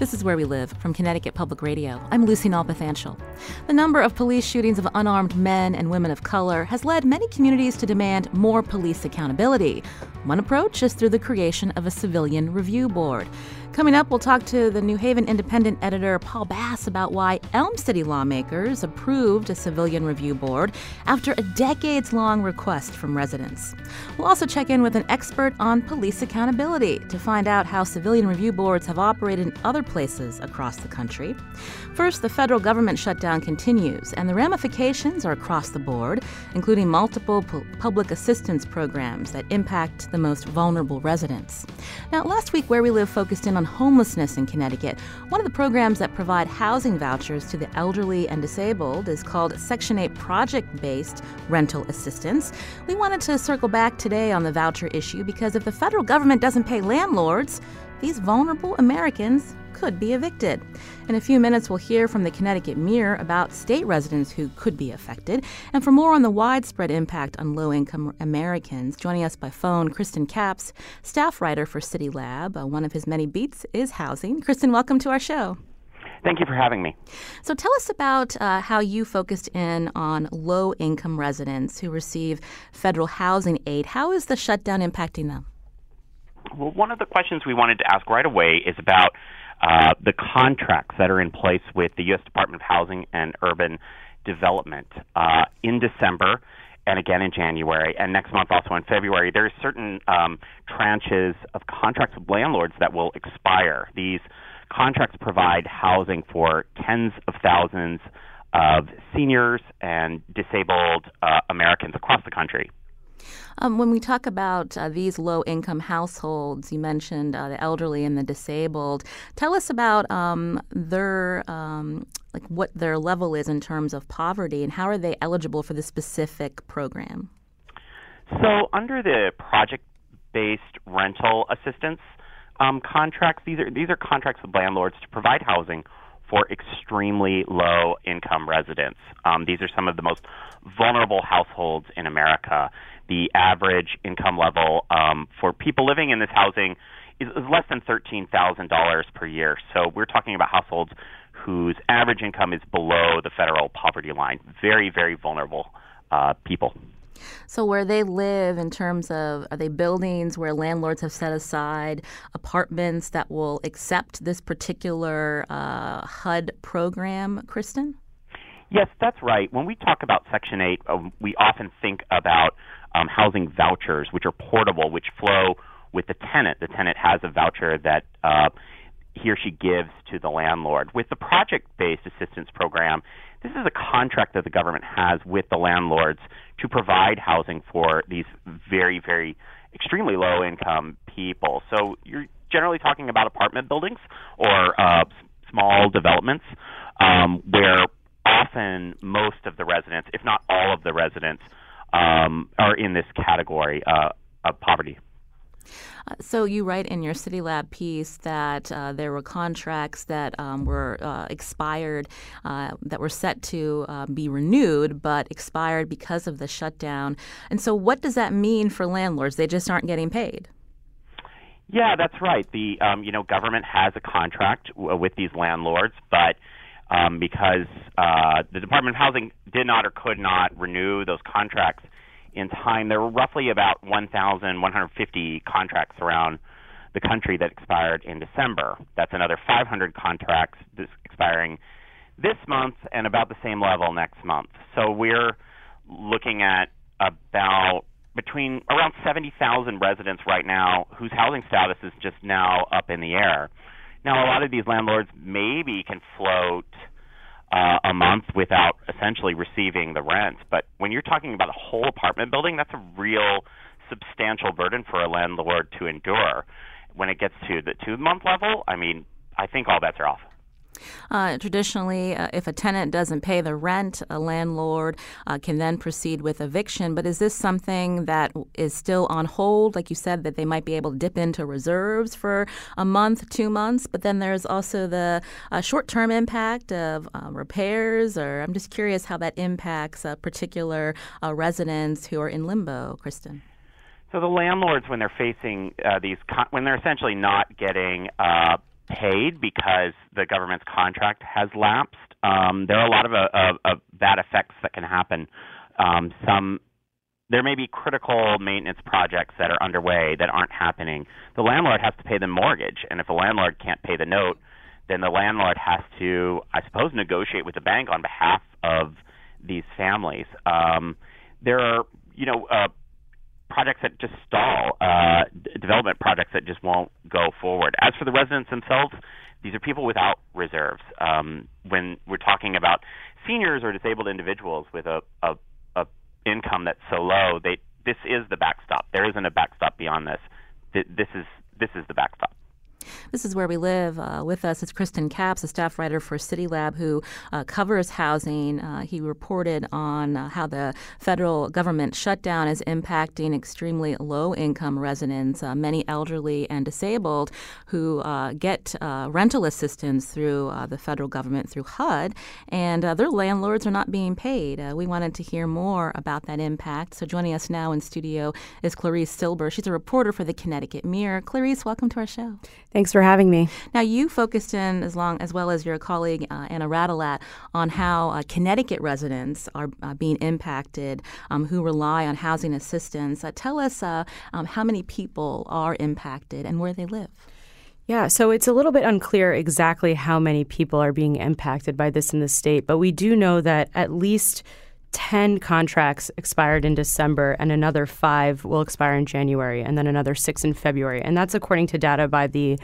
This is Where We Live from Connecticut Public Radio. I'm Lucy Nalpathanchel. The number of police shootings of unarmed men and women of color has led many communities to demand more police accountability. One approach is through the creation of a civilian review board. Coming up, we'll talk to the New Haven Independent editor Paul Bass about why Elm City lawmakers approved a civilian review board after a decades long request from residents. We'll also check in with an expert on police accountability to find out how civilian review boards have operated in other places across the country. First, the federal government shutdown continues, and the ramifications are across the board, including multiple pu- public assistance programs that impact the most vulnerable residents. Now, last week, Where We Live focused in on homelessness in Connecticut. One of the programs that provide housing vouchers to the elderly and disabled is called Section 8 Project Based Rental Assistance. We wanted to circle back today on the voucher issue because if the federal government doesn't pay landlords, these vulnerable Americans could be evicted. In a few minutes, we'll hear from the Connecticut Mirror about state residents who could be affected. And for more on the widespread impact on low income Americans, joining us by phone, Kriston Capps, staff writer for City Lab. Uh, one of his many beats is housing. Kristen, welcome to our show. Thank you for having me. So, tell us about uh, how you focused in on low income residents who receive federal housing aid. How is the shutdown impacting them? Well, one of the questions we wanted to ask right away is about uh, the contracts that are in place with the U.S. Department of Housing and Urban Development uh, in December and again in January, and next month also in February. There are certain um, tranches of contracts with landlords that will expire. These contracts provide housing for tens of thousands of seniors and disabled uh, Americans across the country. Um, when we talk about uh, these low income households, you mentioned uh, the elderly and the disabled. Tell us about um, their um, like what their level is in terms of poverty and how are they eligible for the specific program? So under the project based rental assistance um, contracts, these are these are contracts with landlords to provide housing for extremely low income residents. Um, these are some of the most vulnerable households in America the average income level um, for people living in this housing is, is less than $13,000 per year. So we're talking about households whose average income is below the federal poverty line. Very, very vulnerable uh, people. So, where they live, in terms of are they buildings where landlords have set aside apartments that will accept this particular uh, HUD program, Kriston? Yes, that's right. When we talk about Section 8, um, we often think about um, housing vouchers, which are portable, which flow with the tenant. The tenant has a voucher that uh, he or she gives to the landlord. With the project based assistance program, this is a contract that the government has with the landlords to provide housing for these very, very extremely low income people. So you're generally talking about apartment buildings or uh, small developments um, where often most of the residents, if not all of the residents, um, are in this category uh, of poverty. Uh, so you write in your City Lab piece that uh, there were contracts that um, were uh, expired, uh, that were set to uh, be renewed, but expired because of the shutdown. And so, what does that mean for landlords? They just aren't getting paid. Yeah, that's right. The um, you know government has a contract w- with these landlords, but um, because uh, the Department of Housing did not or could not renew those contracts in time. There were roughly about 1,150 contracts around the country that expired in December. That's another 500 contracts expiring this month and about the same level next month. So we're looking at about between around 70,000 residents right now whose housing status is just now up in the air. Now, a lot of these landlords maybe can float uh, a month without essentially receiving the rent, but when you're talking about a whole apartment building, that's a real substantial burden for a landlord to endure. When it gets to the two month level, I mean, I think all bets are off. Uh, traditionally, uh, if a tenant doesn't pay the rent, a landlord uh, can then proceed with eviction. But is this something that is still on hold? Like you said, that they might be able to dip into reserves for a month, two months. But then there's also the uh, short term impact of uh, repairs, or I'm just curious how that impacts particular uh, residents who are in limbo, Kriston. So the landlords, when they're facing these, con- when they're essentially not getting paid because the government's contract has lapsed. Um, there are a lot of, uh, of, of bad effects that can happen. Um, some there may be critical maintenance projects that are underway that aren't happening. The landlord has to pay the mortgage, and if the landlord can't pay the note, then the landlord has to, I suppose, negotiate with the bank on behalf of these families. Um, there are, you know, uh, projects that just stall, uh, d- development projects that just won't go forward. As for the residents themselves, these are people without reserves. Um, when we're talking about seniors or disabled individuals with a, a, a income that's so low, they this is the backstop. There isn't a backstop beyond this. Th- this is this is the backstop. This is where we live. Uh, with us is Kriston Capps, a staff writer for CityLab, who uh, covers housing. Uh, he reported on uh, how the federal government shutdown is impacting extremely low-income residents, uh, many elderly and disabled, who uh, get rental assistance through the federal government through HUD, and their landlords are not being paid. we wanted to hear more about that impact. So joining us now in studio is Clarice Silber. She's a reporter for the Connecticut Mirror. Clarice, welcome to our show. Thanks for having me. Now, you focused in, as long as well as your colleague uh, Ana Radelat, on how uh, Connecticut residents are uh, being impacted um, who rely on housing assistance. Uh, tell us uh, um, how many people are impacted and where they live. Yeah, so it's a little bit unclear exactly how many people are being impacted by this in the state, but we do know that at least 10 contracts expired in December, and another five will expire in January, and then another six in February. And that's according to data by the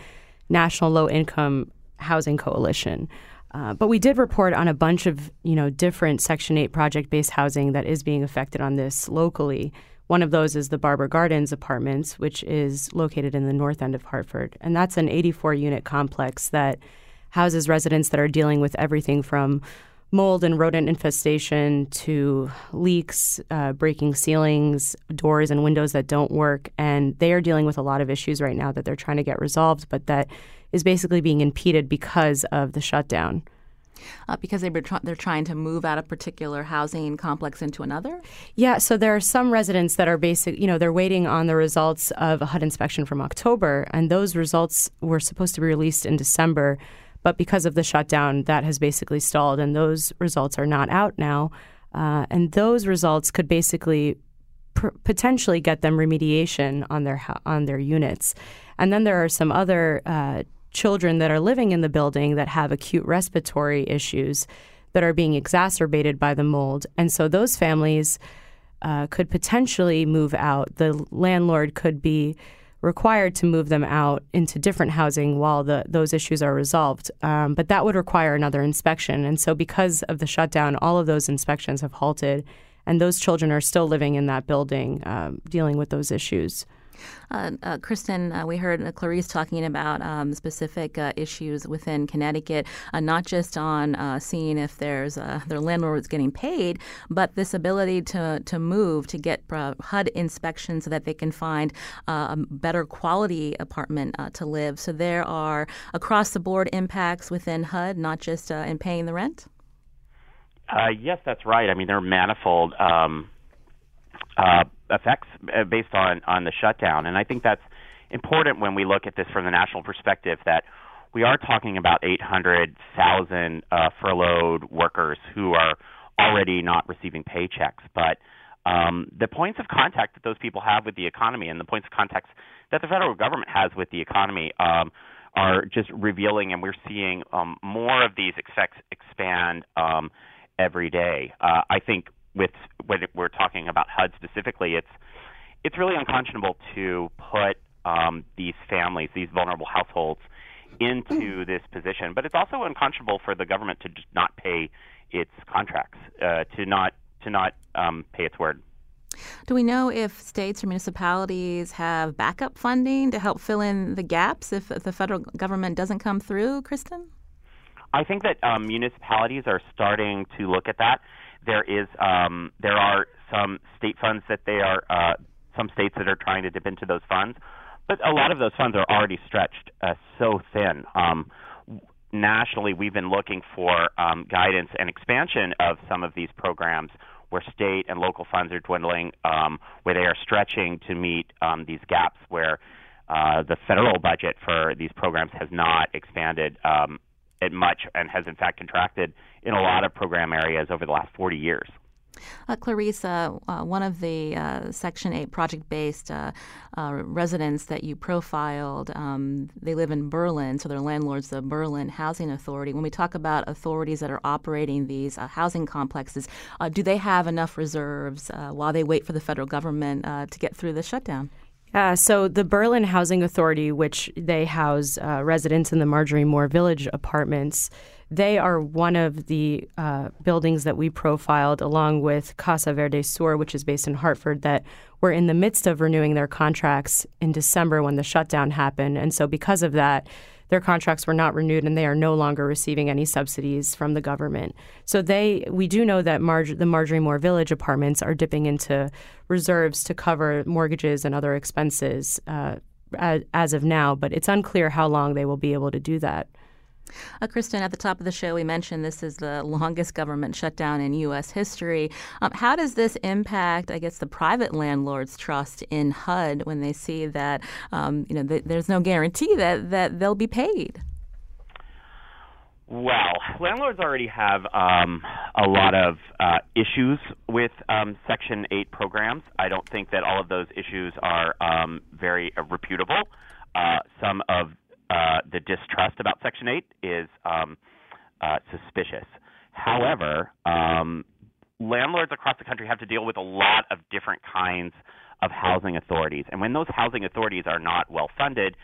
National Low Income Housing Coalition. Uh, but we did report on a bunch of, you know, different Section 8 project-based housing that is being affected on this locally. One of those is the Barbour Gardens Apartments, which is located in the north end of Hartford. And that's an 84 unit complex that houses residents that are dealing with everything from mold and rodent infestation to leaks, uh, breaking ceilings, doors and windows that don't work. And they are dealing with a lot of issues right now that they're trying to get resolved, but that is basically being impeded because of the shutdown. Uh, because they tr- they're trying to move out a particular housing complex into another? Yeah, so there are some residents that are basic, you know, they're waiting on the results of a HUD inspection from October, and those results were supposed to be released in December. But because of the shutdown, that has basically stalled, and those results are not out now. Uh, and those results could basically pr- potentially get them remediation on their on their units. And then there are some other uh, children that are living in the building that have acute respiratory issues that are being exacerbated by the mold, and so those families uh, could potentially move out. The landlord could be required to move them out into different housing while the, those issues are resolved. Um, but that would require another inspection. And so, because of the shutdown, all of those inspections have halted, and those children are still living in that building um, dealing with those issues. Uh, uh, Kriston, uh, we heard Clarice talking about um, specific uh, issues within Connecticut, uh, not just on uh, seeing if there's their landlord is getting paid, but this ability to to move to get HUD inspections so that they can find a better quality apartment to live. So there are across the board impacts within HUD, not just in paying the rent. yes, that's right. I mean, there are manifold. Um, uh, effects uh, based on on the shutdown. And I think that's important when we look at this from the national perspective that we are talking about 800,000 uh, furloughed workers who are already not receiving paychecks, but um, the points of contact that those people have with the economy and the points of contact that the federal government has with the economy um, are just revealing, and we're seeing um, more of these effects expand um, every day. Uh, I think with when we're talking about HUD specifically, it's it's really unconscionable to put um, these families, these vulnerable households, into this position. But it's also unconscionable for the government to just not pay its contracts, uh, to not to not um, pay its word. Do we know if states or municipalities have backup funding to help fill in the gaps if, if the federal government doesn't come through, Kriston? I think that um, municipalities are starting to look at that. There is um, there are some state funds that they are uh, some states that are trying to dip into those funds, but a lot of those funds are already stretched uh, so thin. Um, nationally, we've been looking for um, guidance and expansion of some of these programs where state and local funds are dwindling, um, where they are stretching to meet um, these gaps where uh, the federal budget for these programs has not expanded um, it much and has in fact contracted in a lot of program areas over the last 40 years. Uh, Clarissa, uh, one of the uh, Section 8 project based uh, uh, residents that you profiled, um, they live in Berlin, so they're landlords the Berlin Housing Authority. When we talk about authorities that are operating these uh, housing complexes, do they have enough reserves while they wait for the federal government to get through the shutdown? Uh, so the Berlin Housing Authority, which they house uh, residents in the Marjorie Moore Village apartments, they are one of the uh, buildings that we profiled, along with Casa Verde Sur, which is based in Hartford, that were in the midst of renewing their contracts in December when the shutdown happened. And so, because of that, their contracts were not renewed and they are no longer receiving any subsidies from the government. So they we do know that Mar- the Marjorie Moore Village apartments are dipping into reserves to cover mortgages and other expenses uh, as, as of now, but it's unclear how long they will be able to do that. Uh, Kriston, at the top of the show, we mentioned this is the longest government shutdown in U.S. history. Um, how does this impact, I guess, the private landlords' trust in HUD when they see that um, you know th- there's no guarantee that that they'll be paid? Well, landlords already have um, a lot of uh, issues with um, Section 8 programs. I don't think that all of those issues are um, very uh, reputable. Uh, some of uh, the distrust about Section 8 is um, uh, suspicious. However, um, landlords across the country have to deal with a lot of different kinds of housing authorities. And when those housing authorities are not well funded,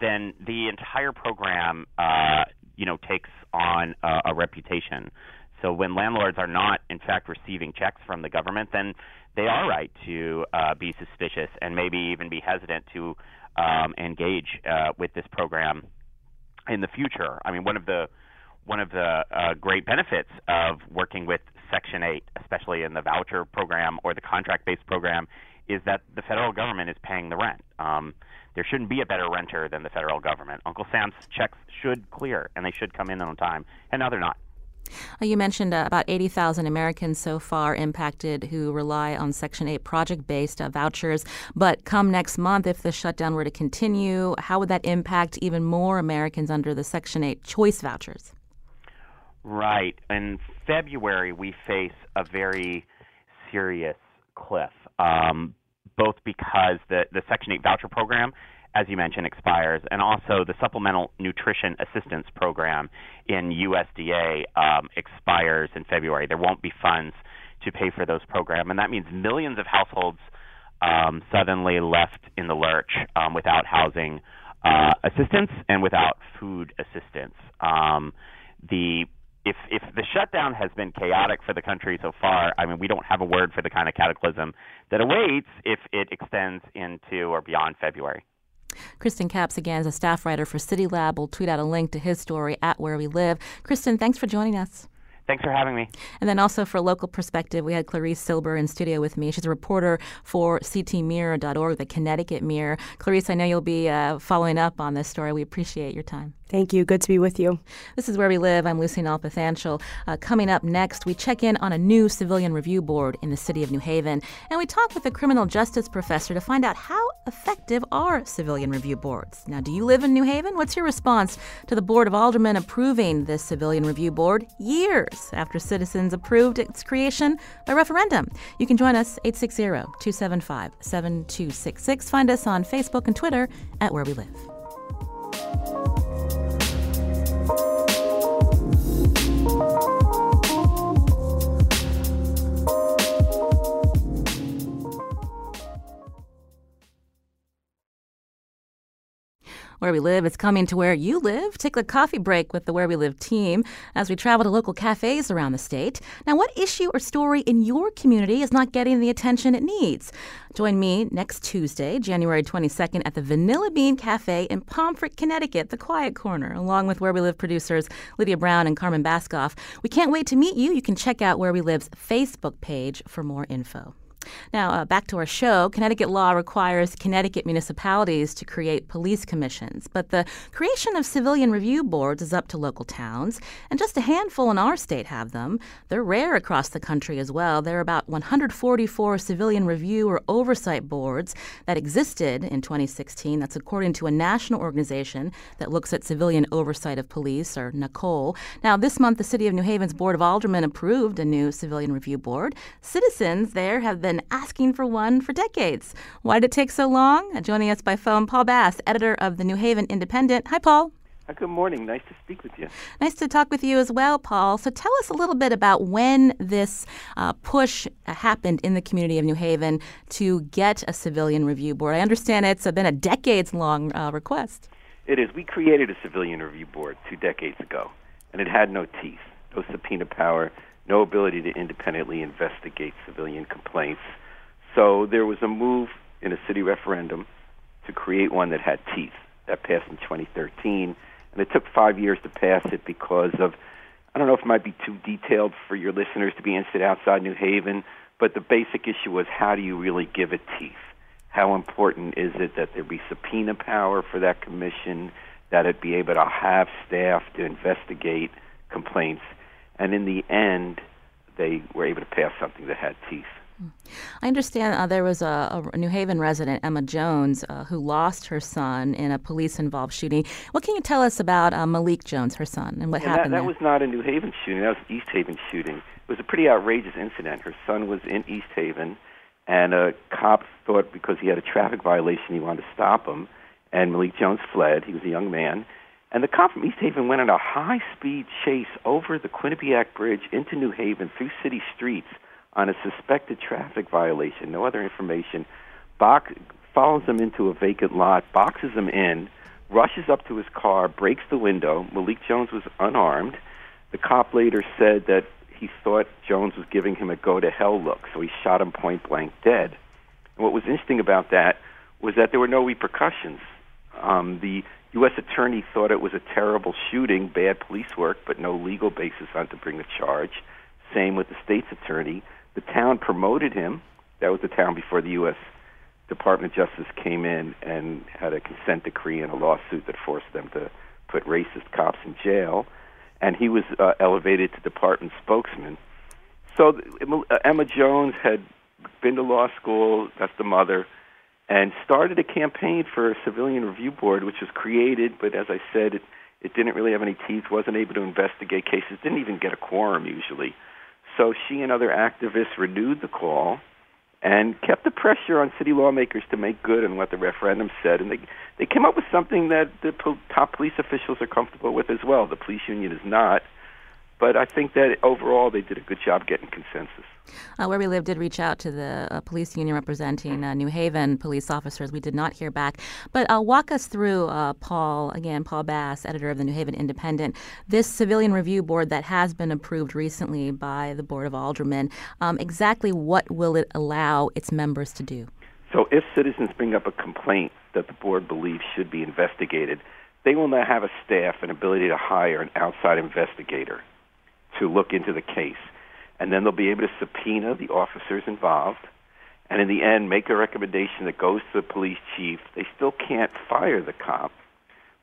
then the entire program, uh, you know, takes on a, a reputation. So when landlords are not, in fact, receiving checks from the government, then they are right to uh, be suspicious and maybe even be hesitant to um, engage uh, with this program in the future. I mean, one of the one of the uh, great benefits of working with Section 8, especially in the voucher program or the contract-based program, is that the federal government is paying the rent. Um, there shouldn't be a better renter than the federal government. Uncle Sam's checks should clear, and they should come in on time, and now they're not. Uh, you mentioned uh, about 80,000 Americans so far impacted who rely on Section 8 project based uh, vouchers. But come next month, if the shutdown were to continue, how would that impact even more Americans under the Section 8 choice vouchers? Right. In February, we face a very serious cliff, um, both because the, the Section 8 voucher program as you mentioned, expires, and also the Supplemental Nutrition Assistance Program in USDA um, expires in February. There won't be funds to pay for those programs, and that means millions of households um, suddenly left in the lurch um, without housing uh, assistance and without food assistance. Um, the if if the shutdown has been chaotic for the country so far, I mean, we don't have a word for the kind of cataclysm that awaits if it extends into or beyond February. Kriston Capps, again, is a staff writer for City Lab. We'll tweet out a link to his story at Where We Live. Kristen, thanks for joining us. Thanks for having me. And then also for local perspective, we had Clarice Silber in studio with me. She's a reporter for ctmirror.org, the Connecticut Mirror. Clarice, I know you'll be uh, following up on this story. We appreciate your time. Thank you. Good to be with you. This is Where We Live. I'm Lucy Nalpathanchel. Uh, coming up next, we check in on a new civilian review board in the city of New Haven, and we talk with a criminal justice professor to find out how effective are civilian review boards. Now, do you live in New Haven? What's your response to the Board of Aldermen approving this civilian review board years after citizens approved its creation by referendum? You can join us 860 275 7266. Find us on Facebook and Twitter at Where We Live. Where We Live is coming to where you live. Take a coffee break with the Where We Live team as we travel to local cafes around the state. Now, what issue or story in your community is not getting the attention it needs? Join me next Tuesday, January 22nd, at the Vanilla Bean Cafe in Pomfret, Connecticut, the Quiet Corner, along with Where We Live producers Lydia Brown and Carmen Baskauf. We can't wait to meet you. You can check out Where We Live's Facebook page for more info. Now, uh, back to our show. Connecticut law requires Connecticut municipalities to create police commissions, but the creation of civilian review boards is up to local towns, and just a handful in our state have them. They're rare across the country as well. There are about 144 civilian review or oversight boards that existed in 2016. That's according to a national organization that looks at civilian oversight of police, or NACOLE. Now, this month, the City of New Haven's Board of Aldermen approved a new civilian review board. Citizens there have been been asking for one for decades. Why did it take so long? Joining us by phone, Paul Bass, editor of the New Haven Independent. Hi, Paul. Good morning. Nice to speak with you. Nice to talk with you as well, Paul. So tell us a little bit about when this uh, push happened in the community of New Haven to get a civilian review board. I understand it's been a decades long uh, request. It is. We created a civilian review board two decades ago, and it had no teeth, no subpoena power, no ability to independently investigate civilian complaints. So there was a move in a city referendum to create one that had teeth. That passed in 2013, and it took five years to pass it because of I don't know if it might be too detailed for your listeners to be interested outside New Haven, but the basic issue was how do you really give it teeth? How important is it that there be subpoena power for that commission, that it be able to have staff to investigate complaints? And in the end, they were able to pass something that had teeth. I understand uh, there was a, a, New Haven resident, Emma Jones, uh, who lost her son in a police involved shooting. What can you tell us about uh, Malik Jones, her son, and what and happened that, that was not a New Haven shooting, that was East Haven shooting. It was a pretty outrageous incident. Her son was in East Haven, and a cop thought because he had a traffic violation, he wanted to stop him, and Malik Jones fled. He was a young man. And the cop from East Haven went on a high speed chase over the Quinnipiac Bridge into New Haven through city streets on a suspected traffic violation, no other information. Box follows him into a vacant lot, boxes him in, rushes up to his car, breaks the window. Malik Jones was unarmed. The cop later said that he thought Jones was giving him a go to hell look, so he shot him point blank dead. And what was interesting about that was that there were no repercussions. Um, the U.S. attorney thought it was a terrible shooting, bad police work, but no legal basis on to bring a charge. Same with the state's attorney. The town promoted him. That was the town before the U.S. Department of Justice came in and had a consent decree and a lawsuit that forced them to put racist cops in jail. And he was uh, elevated to department spokesman. So uh, Emma Jones had been to law school. That's the mother and started a campaign for a civilian review board, which was created, but as I said, it, it didn't really have any teeth, wasn't able to investigate cases, didn't even get a quorum usually. So she and other activists renewed the call and kept the pressure on city lawmakers to make good on what the referendum said. And they they came up with something that the top police officials are comfortable with as well. The police union is not, but I think that overall they did a good job getting consensus. Uh, where we live did reach out to the uh, police union representing uh, New Haven police officers. We did not hear back. But uh, walk us through, uh, Paul, again, Paul Bass, editor of the New Haven Independent, this civilian review board that has been approved recently by the Board of Aldermen. Um, exactly what will it allow its members to do? So, if citizens bring up a complaint that the board believes should be investigated, they will now have a staff and ability to hire an outside investigator to look into the case and then they'll be able to subpoena the officers involved, and in the end, make a recommendation that goes to the police chief. They still can't fire the cop,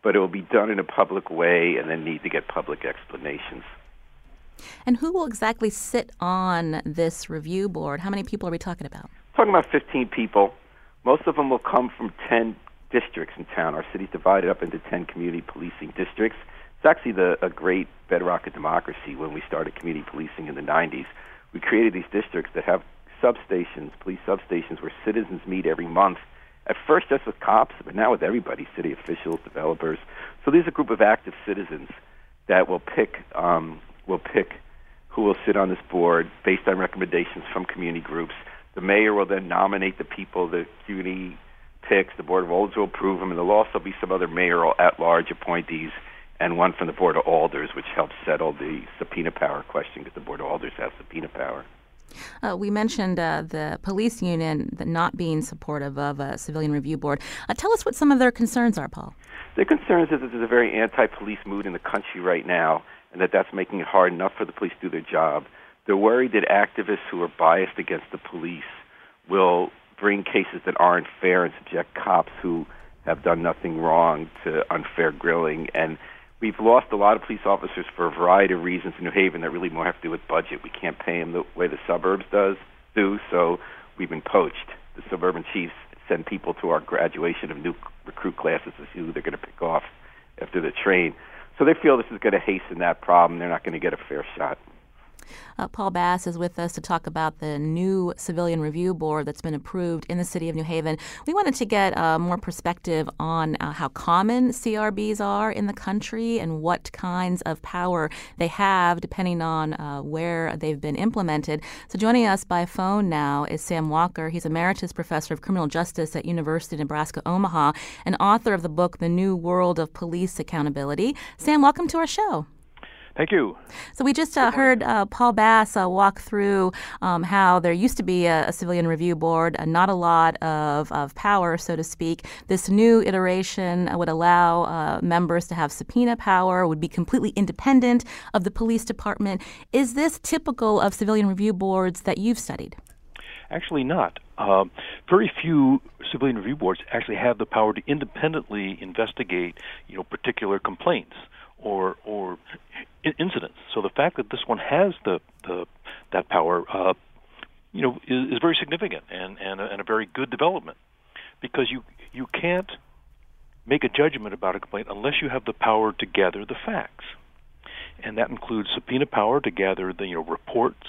but it will be done in a public way and then need to get public explanations. And who will exactly sit on this review board? How many people are we talking about? Talking about 15 people. Most of them will come from 10 districts in town. Our city's divided up into 10 community policing districts. It's actually the, a great bedrock of democracy when we started community policing in the 90s. We created these districts that have substations, police substations, where citizens meet every month. At first, just with cops, but now with everybody, city officials, developers. So there's a group of active citizens that will pick um, will pick who will sit on this board based on recommendations from community groups. The mayor will then nominate the people. The community picks. The Board of Alders will approve them, and there'll also be some other mayoral at-large appointees and one from the Board of Alders, which helps settle the subpoena power question because the Board of Alders has subpoena power. Uh, we mentioned uh, the police union not being supportive of a civilian review board. Uh, tell us what some of their concerns are, Paul. Their concerns is that there's a very anti-police mood in the country right now, and that that's making it hard enough for the police to do their job. They're worried that activists who are biased against the police will bring cases that aren't fair and subject cops who have done nothing wrong to unfair grilling. And we've lost a lot of police officers for a variety of reasons in New Haven that really more have to do with budget. We can't pay them the way the suburbs does do, so we've been poached. The suburban chiefs send people to our graduation of new recruit classes to see who they're going to pick off after the train. So they feel this is going to hasten that problem. They're not going to get a fair shot. Uh, Paul Bass is with us to talk about the new civilian review board that's been approved in the city of New Haven. We wanted to get uh, more perspective on uh, how common CRBs are in the country and what kinds of power they have depending on uh, where they've been implemented. So joining us by phone now is Sam Walker. He's emeritus professor of criminal justice at University of Nebraska Omaha and author of the book The New World of Police Accountability. Sam, welcome to our show. Thank you. So we just uh, heard uh, Paul Bass uh, walk through um, how there used to be a, a civilian review board, uh, not a lot of, of power, so to speak. This new iteration would allow uh, members to have subpoena power, would be completely independent of the police department. Is this typical of civilian review boards that you've studied? Actually, not. Um, very few civilian review boards actually have the power to independently investigate, you know, particular complaints or or incidents. So the fact that this one has the, the that power, uh, you know, is, is very significant and and a, and a very good development because you you can't make a judgment about a complaint unless you have the power to gather the facts, and that includes subpoena power to gather the you know reports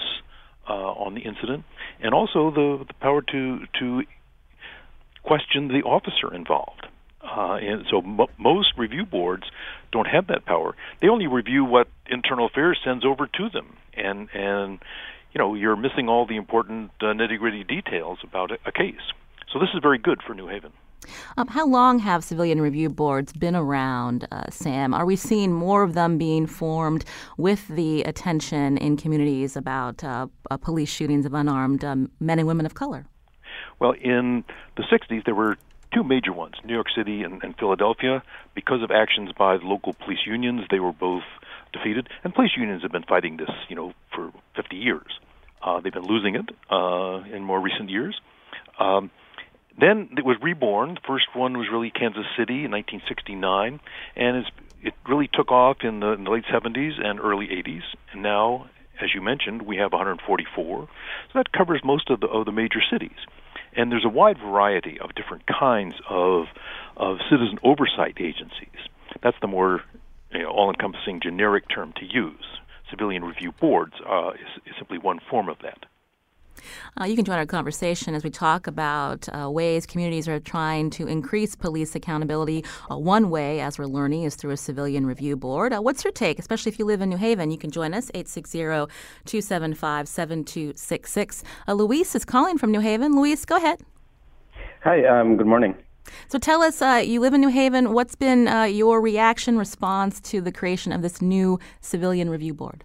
uh, on the incident, and also the the power to to question the officer involved. Uh, and so m- most review boards don't have that power. They only review what internal affairs sends over to them, and and you know you're missing all the important uh, nitty gritty details about a, a case. So this is very good for New Haven. Um, how long have civilian review boards been around, uh, Sam? Are we seeing more of them being formed with the attention in communities about uh, uh, police shootings of unarmed um, men and women of color? Well, in the 60s, there were two major ones, New York City and, and Philadelphia. Because of actions by the local police unions, they were both defeated. And police unions have been fighting this, you know, for 50 years. Uh, they've been losing it uh, in more recent years. Um, then it was reborn. The first one was really Kansas City in 1969, and it really took off in the, in the late 70s and early 80s. And now, as you mentioned, we have 144. So that covers most of the, of the major cities. And there's a wide variety of different kinds of of citizen oversight agencies. That's the more you know, all-encompassing generic term to use. Civilian review boards uh, is, is simply one form of that. Uh, you can join our conversation as we talk about uh, ways communities are trying to increase police accountability. Uh, one way, as we're learning, is through a civilian review board. Uh, what's your take, especially if you live in New Haven? You can join us, 860 275 7266. Uh, Luis is calling from New Haven. Luis, go ahead. Hi, um, good morning. So tell us, uh, you live in New Haven. What's been your reaction, response to the creation of this new civilian review board?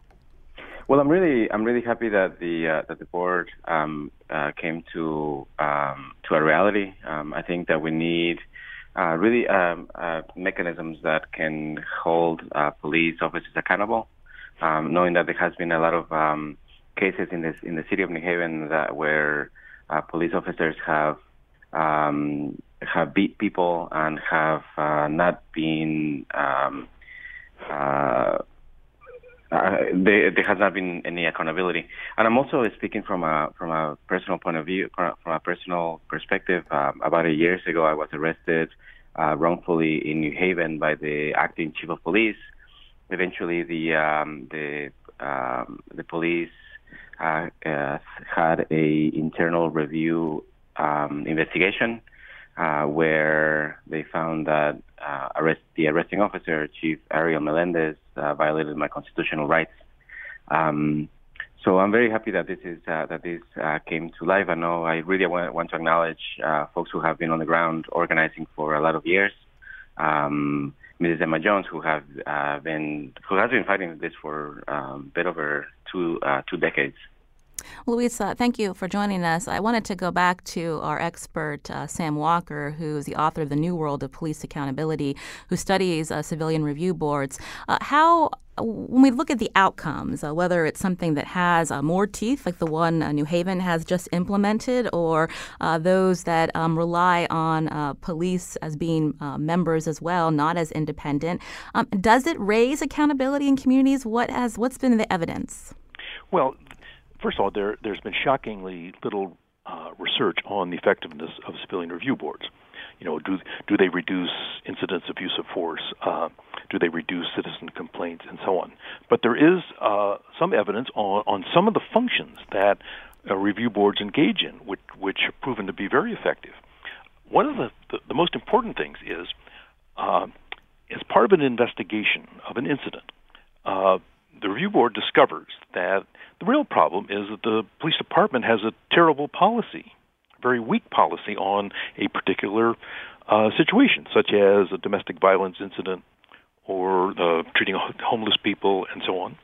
Well, I'm really I'm really happy that the uh, that the board um, uh, came to um, to a reality. Um, I think that we need uh, really um, uh, mechanisms that can hold uh, police officers accountable. Um, knowing that there has been a lot of um, cases in this in the city of New Haven that where uh, police officers have have beat people and have not been uh, there, there has not been any accountability. And I'm also speaking from a from a personal point of view, from a personal perspective. Um, about a years ago, I was arrested uh, wrongfully in New Haven by the acting chief of police. Eventually, the um, the um, the police uh, uh, had a internal review um, investigation uh, where they found that uh, arrest, the arresting officer, Chief Ariel Melendez, uh, violated my constitutional rights. Um, so I'm very happy that this is uh, that this uh, came to life. I know I really want, want to acknowledge uh, folks who have been on the ground organizing for a lot of years. Um, Mrs. Emma Jones, who have uh, been who has been fighting this for um, a bit over two two decades. Luisa, thank you for joining us. I wanted to go back to our expert, uh, Sam Walker, who's the author of The New World of Police Accountability, who studies uh, civilian review boards. Uh, how when we look at the outcomes, uh, whether it's something that has uh, more teeth, like the one uh, New Haven has just implemented, or uh, those that um, rely on uh, police as being uh, members as well, not as independent, um, does it raise accountability in communities? What has what's been the evidence? Well, first of all, there, there's been shockingly little uh, research on the effectiveness of civilian review boards. You know, do do they reduce incidents of use of force? Uh, do they reduce citizen complaints and so on? But there is uh, some evidence on, on some of the functions that uh, review boards engage in, which, which have proven to be very effective. One of the, the, the most important things is, uh, as part of an investigation of an incident, uh, the review board discovers that the real problem is that the police department has a terrible policy, very weak policy on a particular uh, situation, such as a domestic violence incident or uh, treating homeless people and so on.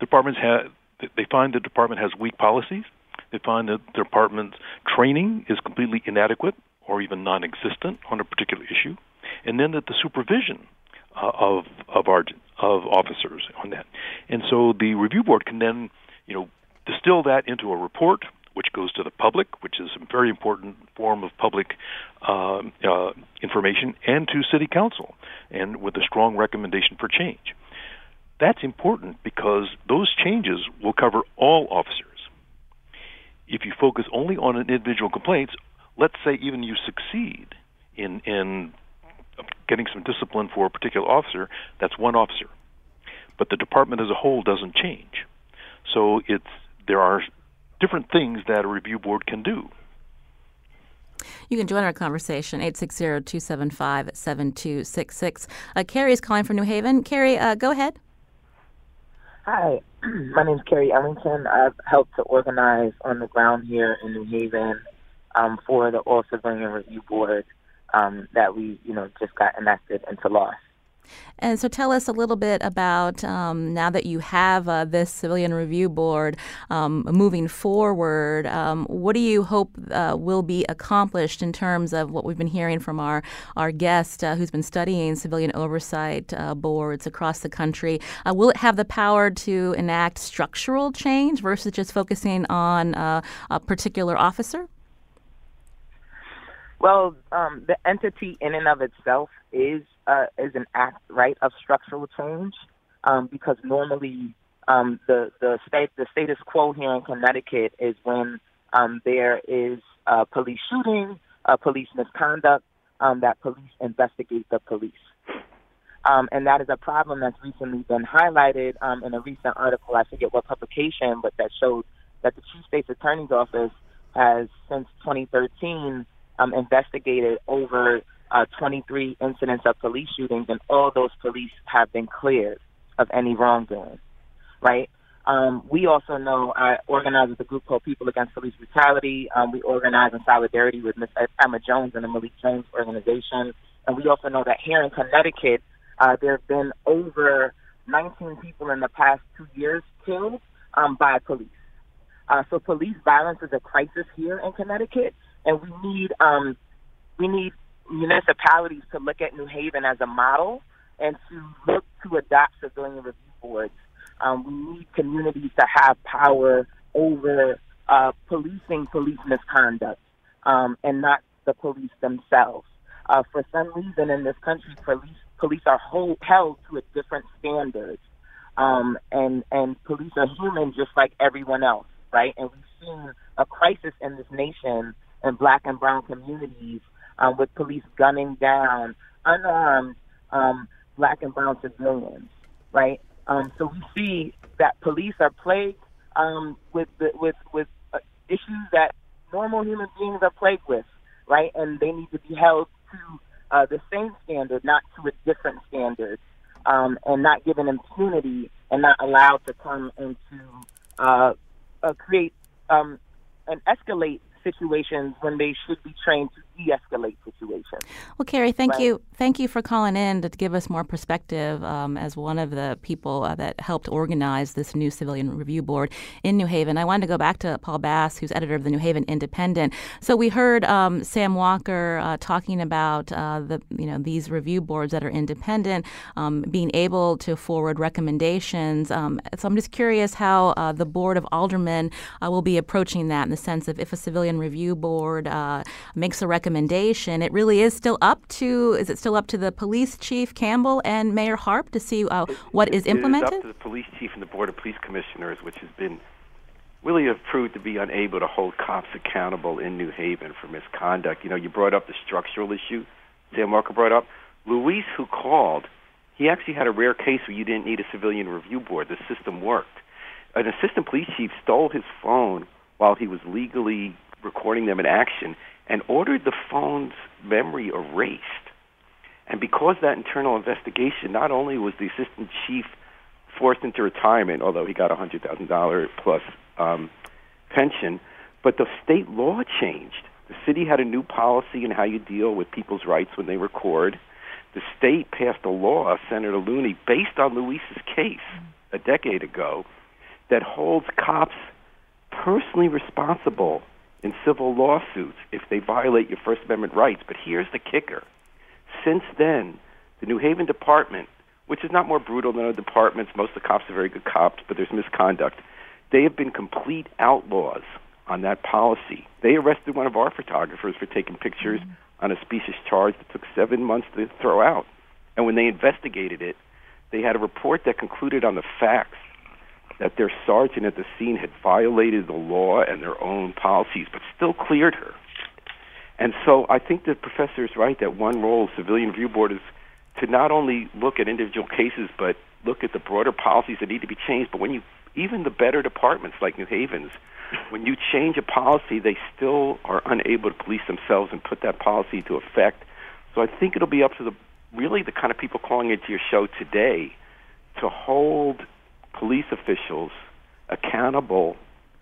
Departments have they find the department has weak policies. They find that the department's training is completely inadequate or even non-existent on a particular issue, and then that the supervision uh, of of our of officers on that. And so the review board can then, you know, distill that into a report which goes to the public, which is a very important form of public uh, uh, information, and to city council, and with a strong recommendation for change. That's important because those changes will cover all officers. If you focus only on an individual complaints, let's say even you succeed in in getting some discipline for a particular officer, that's one officer. But the department as a whole doesn't change. So it's there are different things that a review board can do. You can join our conversation, 860-275-7266. Uh, Kerry is calling from New Haven. Kerry, uh, go ahead. Hi, my name is Kerry Ellington. I've helped to organize on the ground here in New Haven um, for the All Civilian Review Board um, that we, you know, just got enacted into law. And so tell us a little bit about um, now that you have uh, this civilian review board um, moving forward, um, what do you hope uh, will be accomplished in terms of what we've been hearing from our, our guest uh, who's been studying civilian oversight uh, boards across the country? Uh, will it have the power to enact structural change versus just focusing on uh, a particular officer? Well, um, the entity in and of itself is uh, is an act, right, of structural change, um, because normally um, the the state the status quo here in Connecticut is when um, there is police shooting, police misconduct, um, that police investigate the police. Um, and that is a problem that's recently been highlighted um, in a recent article. I forget what publication, but that showed that the chief state's attorney's office has, since 2013, um, investigated over uh, 23 incidents of police shootings, and all those police have been cleared of any wrongdoing, right? Um, we also know I organize with a group called People Against Police Brutality. Um, we organize in solidarity with Ms. Emma Jones and the Malik Jones organization. And we also know that here in Connecticut, uh, there have been over 19 people in the past two years killed um, by police. Uh, so police violence is a crisis here in Connecticut, and we need um, we need municipalities to look at New Haven as a model and to look to adopt civilian review boards. Um, we need communities to have power over uh, policing police misconduct um, and not the police themselves. Uh, for some reason in this country, police police are hold, held to a different standard, um, and and police are human just like everyone else, right? And we've seen a crisis in this nation in black and brown communities um, with police gunning down unarmed um, black and brown civilians, right? Um, so we see that police are plagued um, with with with uh, issues that normal human beings are plagued with, right? And they need to be held to uh, the same standard, not to a different standard, um, and not given impunity and not allowed to come into uh, uh, create um, and escalate situations when they should be trained to de-escalate situations. Well, Kerry, thank Right. you, thank you for calling in to give us more perspective um, as one of the people uh, that helped organize this new civilian review board in New Haven. I wanted to go back to Paul Bass, who's editor of the New Haven Independent. So we heard um, Sam Walker uh, talking about uh, the you know these review boards that are independent um, being able to forward recommendations. Um, so I'm just curious how uh, the board of aldermen uh, will be approaching that in the sense of if a civilian review board uh, makes a recommendation, it really is still up to is it still up to the police chief Campbell and Mayor Harp to see uh, what is It implemented? is up to the police chief and the board of police commissioners, which has been really have proved to be unable to hold cops accountable in New Haven for misconduct. You know, you brought up the structural issue. Sam Walker brought up. Luis, who called, he actually had a rare case where you didn't need a civilian review board. The system worked. An assistant police chief stole his phone while he was legally recording them in action and ordered the phone's memory erased. And because that internal investigation, not only was the assistant chief forced into retirement, although he got a hundred thousand dollar plus um, pension, but the state law changed. The city had a new policy in how you deal with people's rights when they record. The state passed a law, Senator Looney, based on Luis's case a decade ago, that holds cops personally responsible in civil lawsuits if they violate your First Amendment rights. But here's the kicker. Since then, the New Haven Department, which is not more brutal than other departments, most of the cops are very good cops, but there's misconduct. They have been complete outlaws on that policy. They arrested one of our photographers for taking pictures mm-hmm. on a specious charge that took seven months to throw out. And when they investigated it, they had a report that concluded on the facts that their sergeant at the scene had violated the law and their own policies, but still cleared her. And so I think the professor is right that one role of civilian review board is to not only look at individual cases, but look at the broader policies that need to be changed. But when you, even the better departments like New Haven's, when you change a policy, they still are unable to police themselves and put that policy into effect. So I think it'll be up to the really the kind of people calling into your show today to hold police officials accountable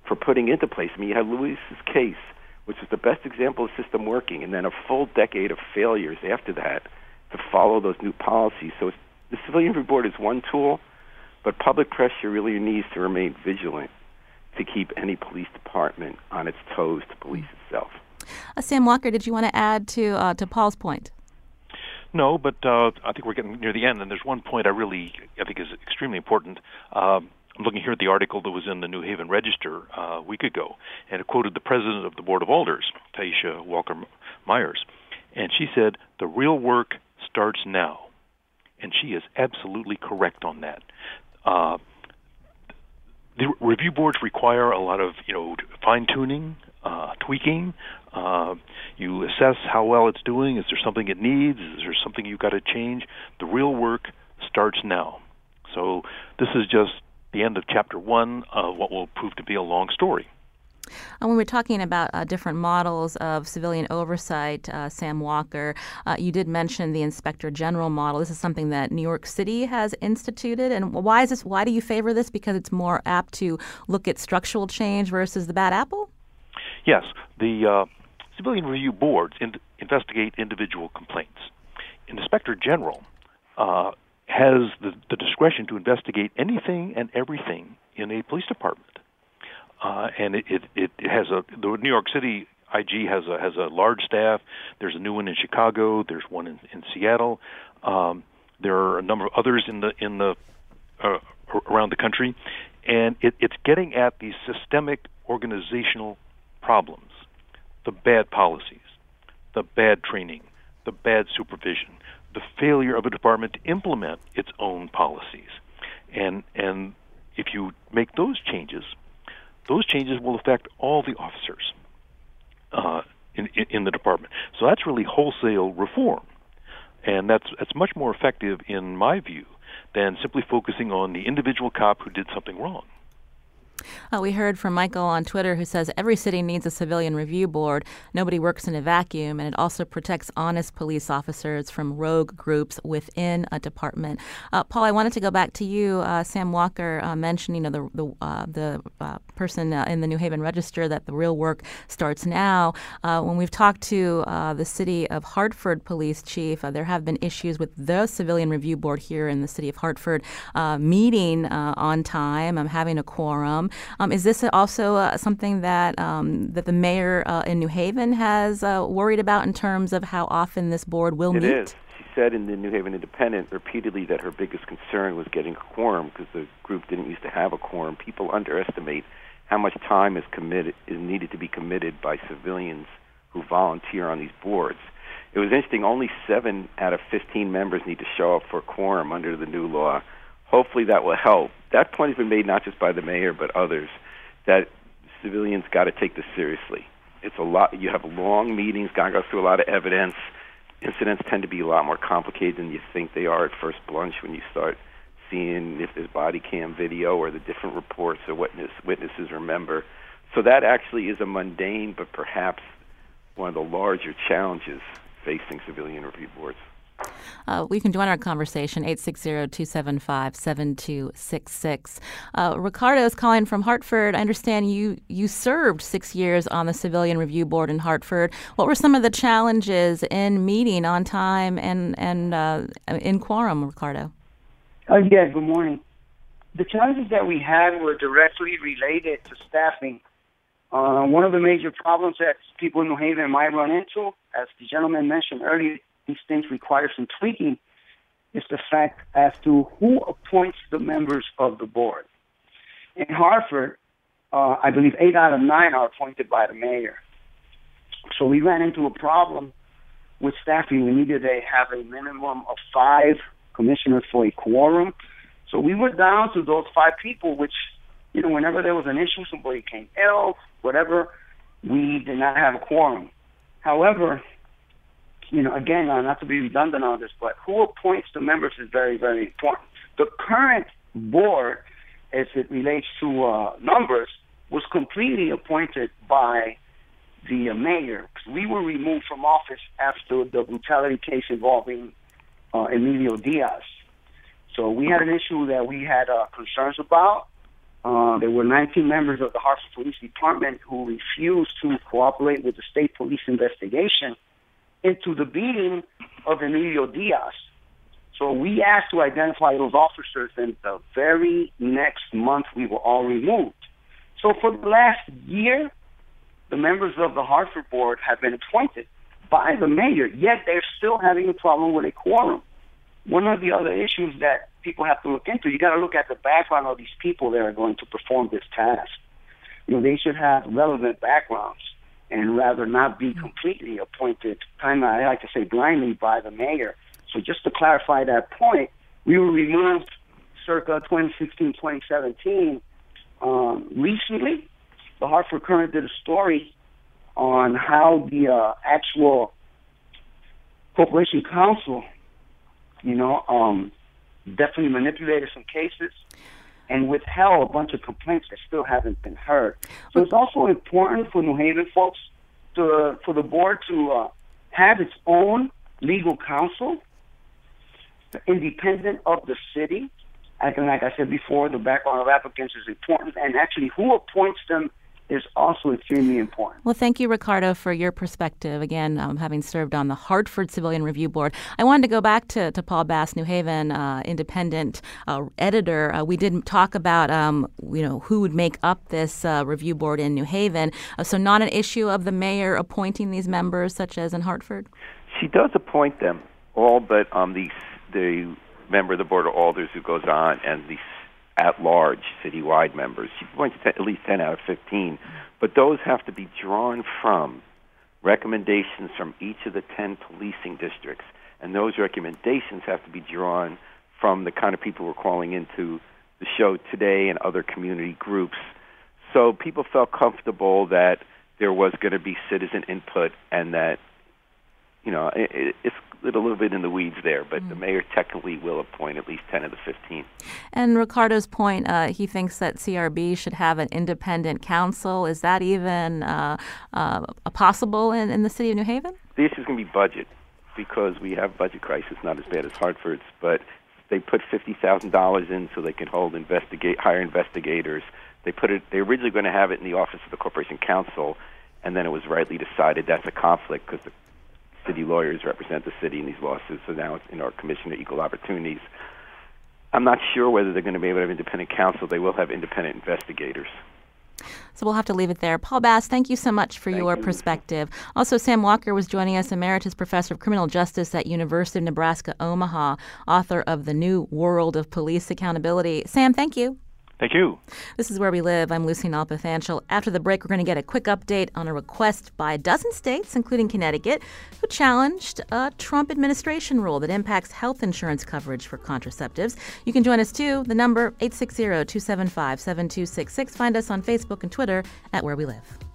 for putting into place. I mean, you had Luis's case, which is the best example of system working, and then a full decade of failures after that to follow those new policies. So the civilian review board is one tool, but public pressure really needs to remain vigilant to keep any police department on its toes to police itself. Uh, Sam Walker, did you want to add to uh, to Paul's point? No, but uh, I think we're getting near the end, and there's one point I really I think is extremely important. Um, I'm looking here at the article that was in the New Haven Register uh, a week ago, and it quoted the president of the Board of Alders, Tyisha Walker Myers, and she said, "The real work starts now," and she is absolutely correct on that. Uh, the review boards require a lot of you know fine tuning, uh, tweaking. Uh, you assess how well it's doing. Is there something it needs? Is there something you've got to change? The real work starts now. So this is just the end of chapter one of what will prove to be a long story. Uh, when we're talking about uh, different models of civilian oversight, uh, Sam Walker, uh, you did mention the Inspector General model. This is something that New York City has instituted. And why is this? Why do you favor this? Because it's more apt to look at structural change versus the bad apple. Yes, the uh, civilian review boards in- investigate individual complaints. An Inspector General uh, has the, the discretion to investigate anything and everything in a police department. Uh, and it, it, it has a the New York City IG has a has a large staff. There's a new one in Chicago. There's one in, in Seattle. Um, there are a number of others in the in the uh, around the country, and it, it's getting at these systemic organizational problems, the bad policies, the bad training, the bad supervision, the failure of a department to implement its own policies, and and if you make those changes, those changes will affect all the officers uh, in, in, the department. So that's really wholesale reform, and that's that's much more effective in my view than simply focusing on the individual cop who did something wrong. Uh, we heard from Michael on Twitter who says every city needs a civilian review board. Nobody works in a vacuum, and it also protects honest police officers from rogue groups within a department. Uh, Paul, I wanted to go back to you. Uh, Sam Walker uh, mentioned, you know, the the, uh, the uh, person in the New Haven Register that the real work starts now. when we've talked to the city of Hartford police chief, there have been issues with the civilian review board here in the city of Hartford meeting on time, um, having a quorum. Um, is this also uh, something that um, that the mayor uh, in New Haven has uh, worried about in terms of how often this board will it meet? It is. She said in the New Haven Independent repeatedly that her biggest concern was getting a quorum because the group didn't used to have a quorum. People underestimate how much time is committed is needed to be committed by civilians who volunteer on these boards. It was interesting. Only seven out of 15 members need to show up for a quorum under the new law hopefully that will help. That point has been made not just by the mayor but others that civilians got to take this seriously. It's a lot. You have long meetings. Got to go through a lot of evidence. Incidents tend to be a lot more complicated than you think they are at first blush when you start seeing if there's body cam video or the different reports or witness witnesses remember. So that actually is a mundane but perhaps one of the larger challenges facing civilian review boards. Uh, you can join our conversation, 860-275-7266. Uh, Ricardo is calling from Hartford. I understand you, you served six years on the Civilian Review Board in Hartford. What were some of the challenges in meeting on time and, and uh, in quorum, Ricardo? Uh, yeah, good morning. The challenges that we had were directly related to staffing. Uh, one of the major problems that people in New Haven might run into, as the gentleman mentioned earlier, these things require some tweaking is the fact as to who appoints the members of the board. In Hartford, uh, I believe eight out of nine are appointed by the mayor. So we ran into a problem with staffing. We needed to have a minimum of five commissioners for a quorum. So we were down to those five people, which, you know, whenever there was an issue, somebody came ill, whatever, we did not have a quorum. However, you know, again, uh, not to be redundant on this, but who appoints the members is very, very important. The current board, as it relates to uh, numbers, was completely appointed by the uh, mayor. We were removed from office after the brutality case involving uh, Emilio Diaz. So we had an issue that we had uh, concerns about. Uh, there were 19 members of the Hartford Police Department who refused to cooperate with the state police investigation into the beating of Emilio Diaz. So we asked to identify those officers, and the very next month we were all removed. So for the last year, the members of the Hartford board have been appointed by the mayor, yet they're still having a problem with a quorum. One of the other issues that people have to look into, you got to look at the background of these people that are going to perform this task. You know, they should have relevant backgrounds and rather not be completely appointed, kind of, I like to say, blindly by the mayor. So just to clarify that point, we were removed circa 2016, 2017. Um, recently, the Hartford Courant did a story on how the uh, actual corporation counsel, you know, um, definitely manipulated some cases and withheld a bunch of complaints that still haven't been heard. So it's also important for New Haven folks to for the board to uh, have its own legal counsel, independent of the city. And like I said before, the background of applicants is important, and actually who appoints them is also extremely important. Well, thank you, Ricardo, for your perspective. Again, um, having served on the Hartford Civilian Review Board, I wanted to go back to, to Paul Bass, New Haven uh, independent uh, editor. Uh, we did talk about, um, you know, who would make up this uh, review board in New Haven. Uh, so, not an issue of the mayor appointing these members, such as in Hartford. She does appoint them, all but um, the the member of the board of alders who goes on, and the at large citywide members. She points to at least 10 out of 15. But those have to be drawn from recommendations from each of the 10 policing districts. And those recommendations have to be drawn from the kind of people we're calling into the show today and other community groups. So people felt comfortable that there was going to be citizen input and that you know, it, it's a little bit in the weeds there, but mm. the mayor technically will appoint at least 10 of the 15. And Ricardo's point, uh, he thinks that CRB should have an independent counsel. Is that even uh, uh, possible in, in the city of New Haven? The issue is going to be budget because we have budget crisis, not as bad as Hartford's, but they put $50,000 in so they can hold investigate hire investigators. They put it. They originally going to have it in the office of the corporation counsel, and then it was rightly decided that's a conflict because the city lawyers represent the city in these lawsuits. So now it's in our Commission of Equal Opportunities. I'm not sure whether they're going to be able to have independent counsel. They will have independent investigators. So we'll have to leave it there. Paul Bass, thank you so much for thank your you. perspective. Also, Sam Walker was joining us, Emeritus Professor of Criminal Justice at University of Nebraska Omaha, author of The New World of Police Accountability. Sam, thank you. Thank you. This is Where We Live. I'm Lucy Nalpathanchel. After the break, we're going to get a quick update on a request by a dozen states, including Connecticut, who challenged a Trump administration rule that impacts health insurance coverage for contraceptives. You can join us too. The number 860-275-7266. Find us on Facebook and Twitter at Where We Live.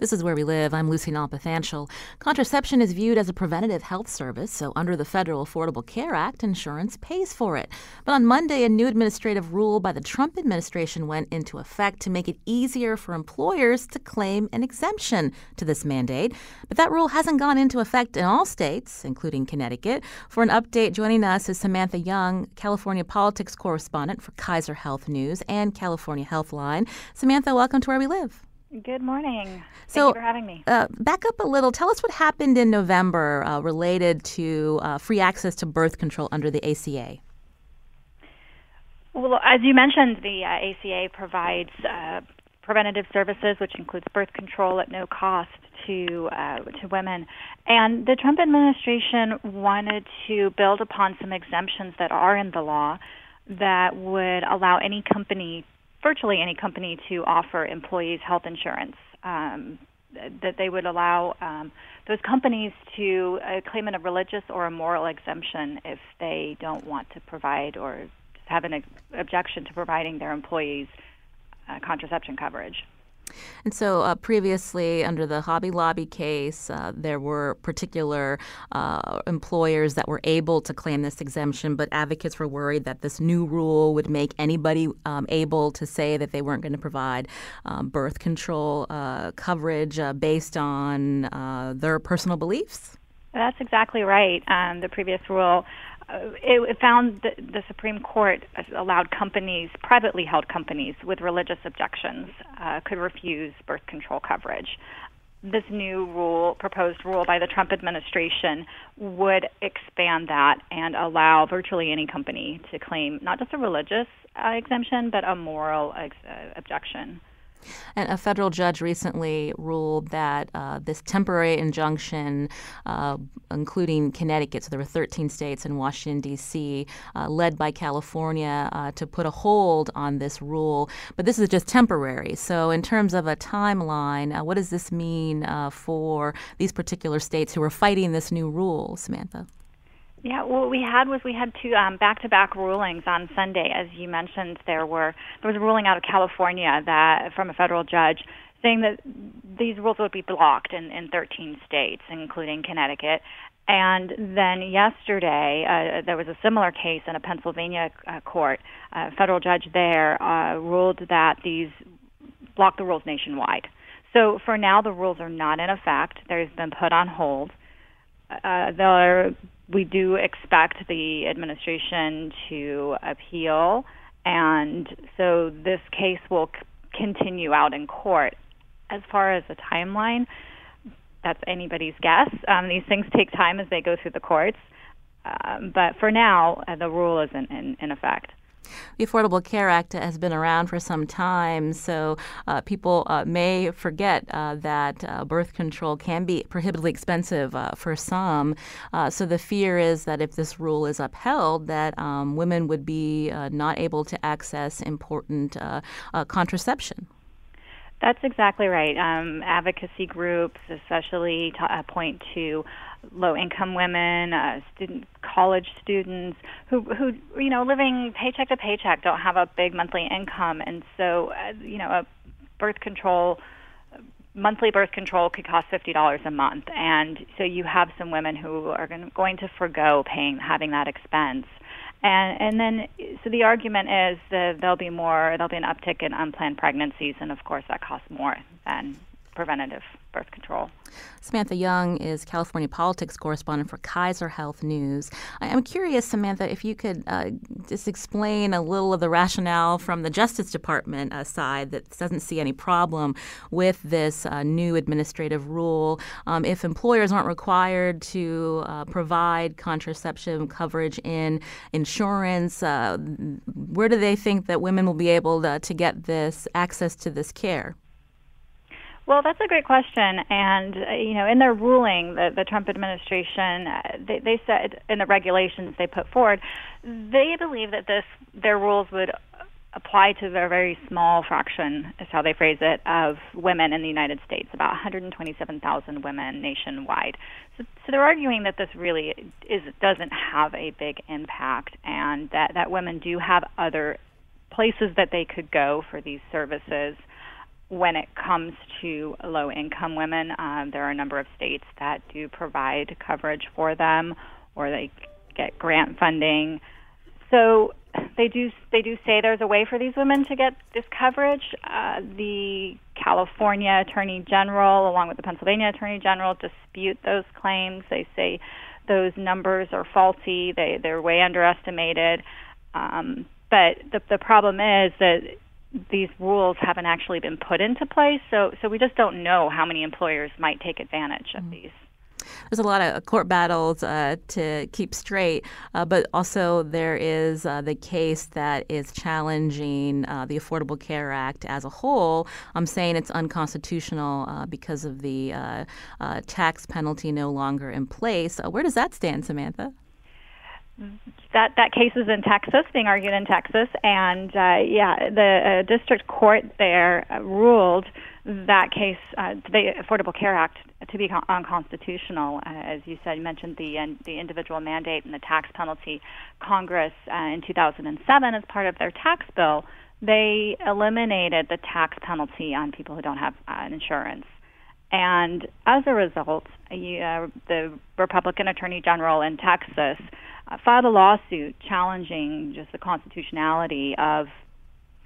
This is Where We Live. I'm Lucy Nalpathanchel. Contraception is viewed as a preventative health service, so under the Federal Affordable Care Act, insurance pays for it. But on Monday, a new administrative rule by the Trump administration went into effect to make it easier for employers to claim an exemption to this mandate. But that rule hasn't gone into effect in all states, including Connecticut. For an update, joining us is Samantha Young, California politics correspondent for Kaiser Health News and California Healthline. Samantha, welcome to Where We Live. Good morning. Thank so, you for having me. Uh, back up a little. Tell us what happened in November uh, related to uh, free access to birth control under the ACA. Well, as you mentioned, the ACA uh, provides uh, preventative services, which includes birth control at no cost to uh, to women. And the Trump administration wanted to build upon some exemptions that are in the law that would allow any company virtually any company to offer employees health insurance. Um, that they would allow um, those companies to uh, claim in a religious or a moral exemption if they don't want to provide or have an ex- objection to providing their employees uh, contraception coverage. And so, uh, previously, under the Hobby Lobby case, uh, there were particular uh, employers that were able to claim this exemption, but advocates were worried that this new rule would make anybody um, able to say that they weren't going to provide um, birth control uh, coverage uh, based on uh, their personal beliefs. That's exactly right. Um, the previous rule it, it found that the Supreme Court allowed companies, privately held companies with religious objections, uh, could refuse birth control coverage. This new rule, proposed rule by the Trump administration, would expand that and allow virtually any company to claim not just a religious uh, exemption, but a moral ex- uh, objection. And a federal judge recently ruled that uh, this temporary injunction, uh, including Connecticut, so there were 13 states and Washington, D.C., uh, led by California, uh, to put a hold on this rule. But this is just temporary. So, in terms of a timeline, uh, what does this mean uh, for these particular states who are fighting this new rule, Samantha? Yeah, what we had was we had two um, back-to-back rulings on Sunday. As you mentioned, there were there was a ruling out of California that from a federal judge saying that these rules would be blocked in, in 13 states, including Connecticut. And then yesterday, uh, there was a similar case in a Pennsylvania uh, court. A federal judge there uh, ruled that these block the rules nationwide. So for now, the rules are not in effect. They've been put on hold. Uh, they're we do expect the administration to appeal, and so this case will c- continue out in court. As far as the timeline, that's anybody's guess. Um, these things take time as they go through the courts, um, but for now, uh, the rule is in, in, in effect. The Affordable Care Act has been around for some time, so uh, people uh, may forget uh, that uh, birth control can be prohibitively expensive uh, for some. Uh, so the fear is that if this rule is upheld, that um, women would be not able to access important contraception. That's exactly right. Um, advocacy groups, especially, t- point to low-income women, uh, student college students who who you know living paycheck to paycheck, don't have a big monthly income, and so uh, you know a birth control monthly birth control could cost fifty dollars a month, and so you have some women who are going to forego paying having that expense. And and then so the argument is that there'll be more there'll be an uptick in unplanned pregnancies, and of course that costs more than preventative birth control. Samantha Young is California politics correspondent for Kaiser Health News. I'm curious, Samantha, if you could uh, just explain a little of the rationale from the Justice Department uh, side that doesn't see any problem with this uh, new administrative rule. Um, if employers aren't required to uh, provide contraception coverage in insurance, uh, where do they think that women will be able to, to get this access to this care? Well, that's a great question. And, uh, you know, in their ruling, the, the Trump administration, uh, they, they said in the regulations they put forward, they believe that this their rules would apply to a very small fraction, is how they phrase it, of women in the United States, about 127,000 women nationwide. So, so they're arguing that this really is doesn't have a big impact, and that that women do have other places that they could go for these services when it comes to low income women, um, there are a number of states that do provide coverage for them or they get grant funding. So they do they do say there's a way for these women to get this coverage. Uh, the California Attorney General, along with the Pennsylvania Attorney General, dispute those claims. They say those numbers are faulty. They they're way underestimated. Um, but the the problem is that these rules haven't actually been put into place, so so we just don't know how many employers might take advantage of mm. these. There's a lot of court battles uh, to keep straight, uh, but also there is uh, the case that is challenging uh, the Affordable Care Act as a whole. I'm saying it's unconstitutional uh, because of the uh, tax penalty no longer in place. where does that stand, Samantha? That that case is in Texas, being argued in Texas, and uh, yeah, the uh, district court there ruled that case, uh, the Affordable Care Act, to be con- unconstitutional. Uh, as you said, you mentioned the uh, the individual mandate and the tax penalty. Congress uh, in 2007, as part of their tax bill, they eliminated the tax penalty on people who don't have uh, insurance. And as a result, uh, the Republican Attorney General in Texas filed a lawsuit challenging just the constitutionality of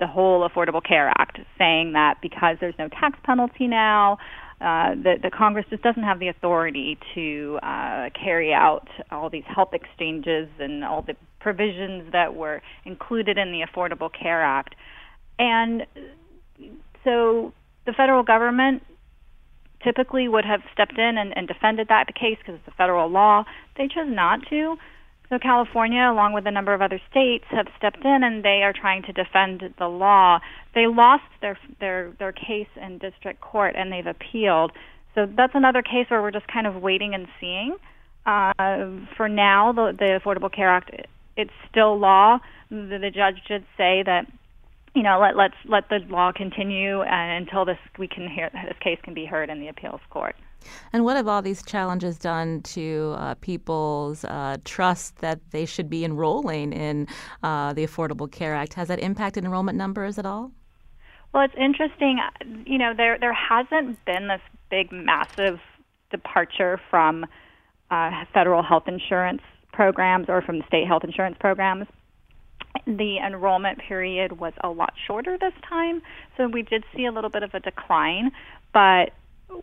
the whole Affordable Care Act, saying that because there's no tax penalty now, uh, the, the Congress just doesn't have the authority to uh, carry out all these health exchanges and all the provisions that were included in the Affordable Care Act. And so the federal government typically would have stepped in and, and defended that case because it's a federal law. They chose not to. So California, along with a number of other states, have stepped in and they are trying to defend the law. They lost their their their case in district court and they've appealed. So that's another case where we're just kind of waiting and seeing. Uh, for now, the, the Affordable Care Act it's still law. The, the judge did say that you know let let's let the law continue uh, until this we can hear this case can be heard in the appeals court. And what have all these challenges done to uh, people's uh, trust that they should be enrolling in uh, the Affordable Care Act? Has that impacted enrollment numbers at all? Well, it's interesting. You know, there there hasn't been this big, massive departure from uh, federal health insurance programs or from state health insurance programs. The enrollment period was a lot shorter this time, so we did see a little bit of a decline. But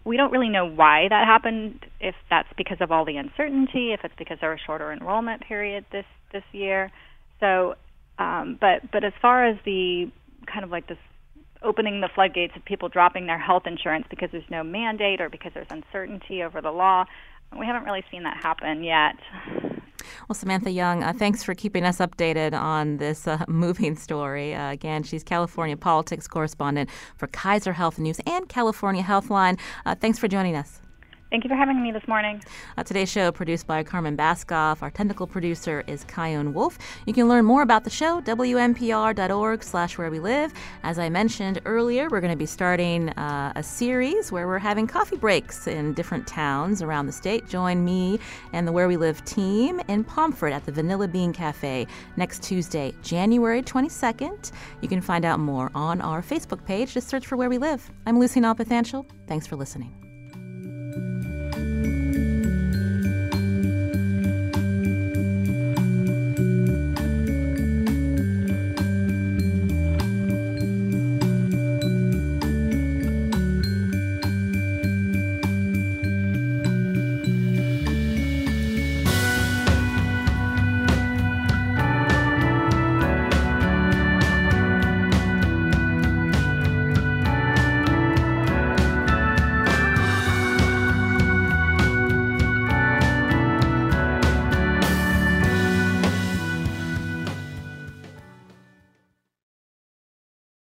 we don't really know why that happened. If that's because of all the uncertainty, if it's because there was a shorter enrollment period this this year. So, um, but but as far as the kind of like this opening the floodgates of people dropping their health insurance because there's no mandate or because there's uncertainty over the law, we haven't really seen that happen yet. Well, Samantha Young, uh, thanks for keeping us updated on this uh, moving story. Uh, again, she's California politics correspondent for Kaiser Health News and California Healthline. Uh, thanks for joining us. Thank you for having me this morning. Uh, today's show produced by Carmen Baskauf. Our technical producer is Kyone Wolf. You can learn more about the show, wnpr.org slash where we live. As I mentioned earlier, we're going to be starting uh, a series where we're having coffee breaks in different towns around the state. Join me and the Where We Live team in Pomfret at the Vanilla Bean Cafe next Tuesday, January 22nd. You can find out more on our Facebook page. Just search for Where We Live. I'm Lucy Nalpathanchel. Thanks for listening. Thank you.